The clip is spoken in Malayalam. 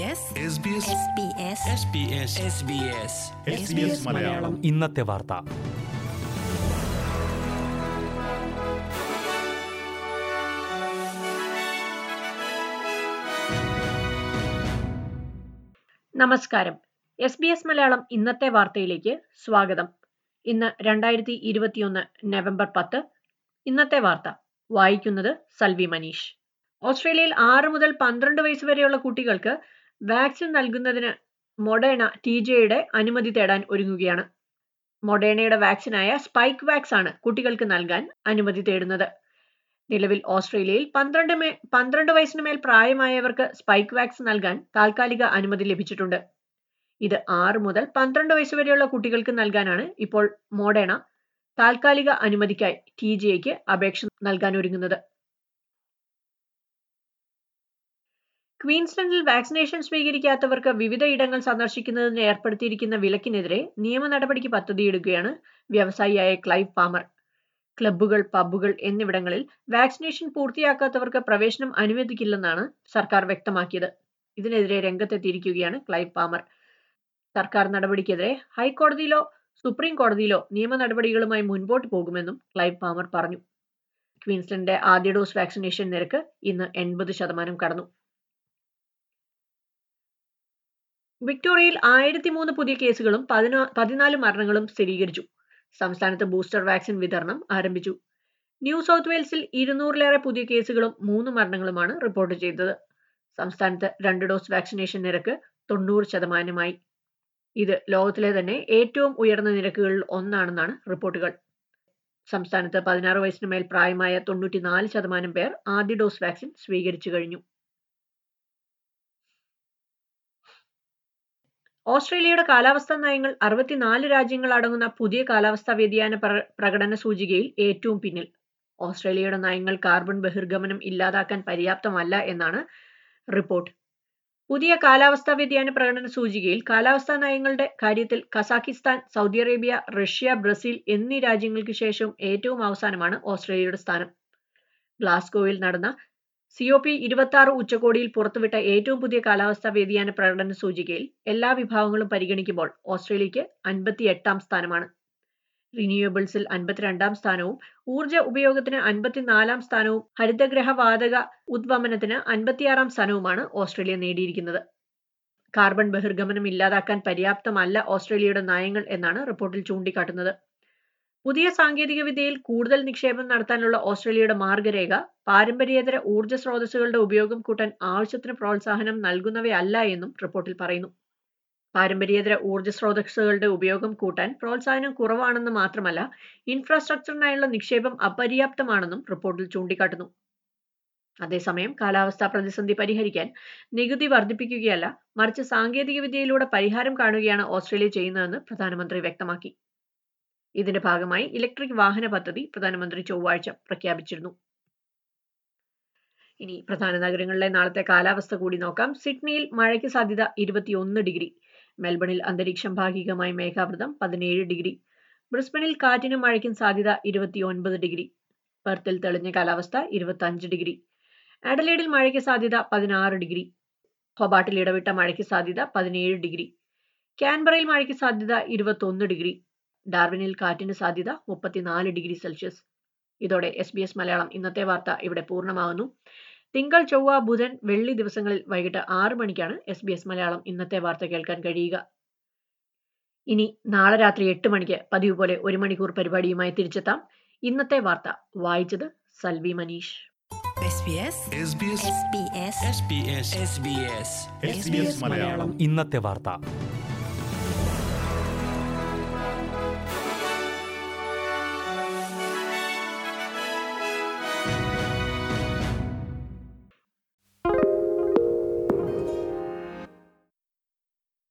SBS SBS Malayalam. ഇന്നത്തെ വാർത്ത. നമസ്കാരം. എസ് ബി എസ് മലയാളം ഇന്നത്തെ വാർത്തയിലേക്ക് സ്വാഗതം. ഇന്ന് രണ്ടായിരത്തി ഇരുപത്തിയൊന്ന് നവംബർ പത്ത്. ഇന്നത്തെ വാർത്ത. വായിക്കുന്നത് സൽവി മനീഷ്. ഓസ്ട്രേലിയയിൽ ആറ് മുതൽ പന്ത്രണ്ട് വയസ്സ് വരെയുള്ള കുട്ടികൾക്ക് വാക്സിൻ നൽകുന്നതിന് മൊഡേണ ടി ജെയുടെ അനുമതി തേടാൻ ഒരുങ്ങുകയാണ്. മൊഡേണയുടെ വാക്സിനായ സ്പൈക്ക് വാക്സ് ആണ് കുട്ടികൾക്ക് നൽകാൻ അനുമതി തേടുന്നത്. നിലവിൽ ഓസ്ട്രേലിയയിൽ പന്ത്രണ്ട് മേ പന്ത്രണ്ട് വയസ്സിന് മേൽ പ്രായമായവർക്ക് സ്പൈക്ക് വാക്സ് നൽകാൻ താൽക്കാലിക അനുമതി ലഭിച്ചിട്ടുണ്ട്. ഇത് ആറ് മുതൽ പന്ത്രണ്ട് വയസ്സ് വരെയുള്ള കുട്ടികൾക്ക് നൽകാനാണ് ഇപ്പോൾ മോഡേണ താൽക്കാലിക അനുമതിക്കായി ടി ജിഐക്ക് അപേക്ഷ നൽകാൻ ഒരുങ്ങുന്നത്. ക്വീൻസ്ലൻഡിൽ വാക്സിനേഷൻ സ്വീകരിക്കാത്തവർക്ക് വിവിധ ഇടങ്ങൾ സന്ദർശിക്കുന്നതിന് ഏർപ്പെടുത്തിയിരിക്കുന്ന വിലക്കിനെതിരെ നിയമ നടപടിക്ക് പദ്ധതിയിടുകയാണ് വ്യവസായിയായ ക്ലൈവ് പാമർ ക്ലബ്ബുകൾ പബ്ബുകൾ എന്നിവിടങ്ങളിൽ വാക്സിനേഷൻ പൂർത്തിയാക്കാത്തവർക്ക് പ്രവേശനം അനുവദിക്കില്ലെന്നാണ് സർക്കാർ വ്യക്തമാക്കിയത്. ഇതിനെതിരെ രംഗത്തെത്തിയിരിക്കുകയാണ് ക്ലൈവ് പാമർ സർക്കാർ നടപടിക്കെതിരെ ഹൈക്കോടതിയിലോ സുപ്രീം കോടതിയിലോ നിയമ നടപടികളുമായി മുൻപോട്ട് പോകുമെന്നും ക്ലൈവ് പാമർ പറഞ്ഞു. ക്വീൻസ്ലൻഡിന്റെ ആദ്യ ഡോസ് വാക്സിനേഷൻ നിരക്ക് ഇന്ന് എൺപത് ശതമാനം കടന്നു. വിക്ടോറിയയിൽ ആയിരത്തി മൂന്ന് പുതിയ കേസുകളും പതിനാ പതിനാല് മരണങ്ങളും സ്ഥിരീകരിച്ചു. സംസ്ഥാനത്ത് ബൂസ്റ്റർ വാക്സിൻ വിതരണം ആരംഭിച്ചു. ന്യൂ സൗത്ത് വെയിൽസിൽ ഇരുന്നൂറിലേറെ പുതിയ കേസുകളും മൂന്ന് മരണങ്ങളുമാണ് റിപ്പോർട്ട് ചെയ്തത്. സംസ്ഥാനത്ത് രണ്ട് ഡോസ് വാക്സിനേഷൻ നിരക്ക് തൊണ്ണൂറ് ശതമാനമായി. ഇത് ലോകത്തിലെ തന്നെ ഏറ്റവും ഉയർന്ന നിരക്കുകളിൽ ഒന്നാണെന്നാണ് റിപ്പോർട്ടുകൾ. സംസ്ഥാനത്ത് പതിനാറ് വയസ്സിന് മേൽ പ്രായമായ തൊണ്ണൂറ്റിനാല് ശതമാനം പേർ ആദ്യ ഡോസ് വാക്സിൻ സ്വീകരിച്ചു കഴിഞ്ഞു. ഓസ്ട്രേലിയയുടെ കാലാവസ്ഥാ നയങ്ങൾ അറുപത്തിനാല് രാജ്യങ്ങൾ അടങ്ങുന്ന പുതിയ കാലാവസ്ഥാ വ്യതിയാന പ്ര- പ്രകടന സൂചികയിൽ ഏറ്റവും പിന്നിൽ. ഓസ്ട്രേലിയയുടെ നയങ്ങൾ കാർബൺ ബഹിർഗമനം ഇല്ലാതാക്കാൻ പര്യാപ്തമല്ല എന്നാണ് റിപ്പോർട്ട്. പുതിയ കാലാവസ്ഥാ വ്യതിയാന പ്രകടന സൂചികയിൽ കാലാവസ്ഥാ നയങ്ങളുടെ കാര്യത്തിൽ Kazakhstan Saudi Arabia Russia Brazil എന്നീ രാജ്യങ്ങൾക്ക് ശേഷവും ഏറ്റവും അവസാനമാണ് ഓസ്ട്രേലിയയുടെ സ്ഥാനം. ഗ്ലാസ്ഗോയിൽ നടന്ന സി ഒ പി ഇരുപത്തി ആറ് ഉച്ചകോടിയിൽ പുറത്തുവിട്ട ഏറ്റവും പുതിയ കാലാവസ്ഥാ വ്യതിയാന പ്രകടന സൂചികയിൽ എല്ലാ വിഭാഗങ്ങളും പരിഗണിക്കുമ്പോൾ ഓസ്ട്രേലിയക്ക് അൻപത്തി എട്ടാം സ്ഥാനമാണ്. റിന്യൂവബിൾസിൽ അൻപത്തിരണ്ടാം സ്ഥാനവും ഊർജ ഉപയോഗത്തിന് അൻപത്തിനാലാം സ്ഥാനവും ഹരിതഗ്രഹ വാതക ഉദ്വമനത്തിന് അൻപത്തിയാറാം സ്ഥാനവുമാണ് ഓസ്ട്രേലിയ നേടിയിരിക്കുന്നത്. കാർബൺ ബഹിർഗമനം ഇല്ലാതാക്കാൻ പര്യാപ്തമല്ല ഓസ്ട്രേലിയയുടെ നയങ്ങൾ എന്നാണ് റിപ്പോർട്ടിൽ ചൂണ്ടിക്കാട്ടുന്നത്. പുതിയ സാങ്കേതിക വിദ്യയിൽ കൂടുതൽ നിക്ഷേപം നടത്താനുള്ള ഓസ്ട്രേലിയയുടെ മാർഗരേഖ പാരമ്പര്യേതര ഊർജ സ്രോതസ്സുകളുടെ ഉപയോഗം കൂട്ടാൻ ആവശ്യത്തിന് പ്രോത്സാഹനം നൽകുന്നവയല്ല എന്നും റിപ്പോർട്ടിൽ പറയുന്നു. പാരമ്പര്യേതര ഊർജ സ്രോതസ്സുകളുടെ ഉപയോഗം കൂട്ടാൻ പ്രോത്സാഹനം കുറവാണെന്ന് മാത്രമല്ല ഇൻഫ്രാസ്ട്രക്ചറിനായുള്ള നിക്ഷേപം അപര്യാപ്തമാണെന്നും റിപ്പോർട്ടിൽ ചൂണ്ടിക്കാട്ടുന്നു. അതേസമയം കാലാവസ്ഥാ പ്രതിസന്ധി പരിഹരിക്കാൻ നികുതി വർദ്ധിപ്പിക്കുകയല്ല മറിച്ച് സാങ്കേതികവിദ്യയിലൂടെ പരിഹാരം കാണുകയാണ് ഓസ്ട്രേലിയ ചെയ്യുന്നതെന്ന് പ്രധാനമന്ത്രി വ്യക്തമാക്കി. ഇതിന്റെ ഭാഗമായി ഇലക്ട്രിക് വാഹന പദ്ധതി പ്രധാനമന്ത്രി ചൊവ്വാഴ്ച പ്രഖ്യാപിച്ചിരുന്നു. ഇനി പ്രധാന നഗരങ്ങളിലെ നാളത്തെ കാലാവസ്ഥ കൂടി നോക്കാം. സിഡ്നിയിൽ മഴയ്ക്ക് സാധ്യത ഇരുപത്തിയൊന്ന് ഡിഗ്രി. മെൽബണിൽ അന്തരീക്ഷം ഭാഗികമായി മേഘാവൃതം പതിനേഴ് ഡിഗ്രി. ബ്രിസ്ബനിൽ കാറ്റിനും മഴയ്ക്കും സാധ്യത ഇരുപത്തിയൊൻപത് ഡിഗ്രി. പെർത്തിൽ തെളിഞ്ഞ കാലാവസ്ഥ ഇരുപത്തഞ്ച് ഡിഗ്രി. അഡലേഡിൽ മഴയ്ക്ക് സാധ്യത പതിനാറ് ഡിഗ്രി. ഹൊബാട്ടിൽ ഇടവിട്ട മഴയ്ക്ക് സാധ്യത പതിനേഴ് ഡിഗ്രി. കാൻബറയിൽ മഴയ്ക്ക് സാധ്യത ഇരുപത്തൊന്ന് ഡിഗ്രി. ഡാർവിനിൽ കാറ്റിന് സാധ്യത മുപ്പത്തിനാല് ഡിഗ്രി സെൽഷ്യസ്. ഇതോടെ എസ് ബി എസ് മലയാളം ഇന്നത്തെ വാർത്ത ഇവിടെ പൂർണമാകുന്നു. തിങ്കൾ ചൊവ്വ ബുധൻ വെള്ളി ദിവസങ്ങളിൽ വൈകിട്ട് ആറ് മണിക്കാണ് എസ് ബി എസ് മലയാളം ഇന്നത്തെ വാർത്ത കേൾക്കാൻ കഴിയുക. ഇനി നാളെ രാത്രി എട്ട് മണിക്ക് പതിവ് പോലെ ഒരു മണിക്കൂർ പരിപാടിയുമായി തിരിച്ചെത്താം. ഇന്നത്തെ വാർത്ത. വായിച്ചത് Salvi Manish. SBS SBS SBS SBS Malayalam. ഇന്നത്തെ വാർത്ത.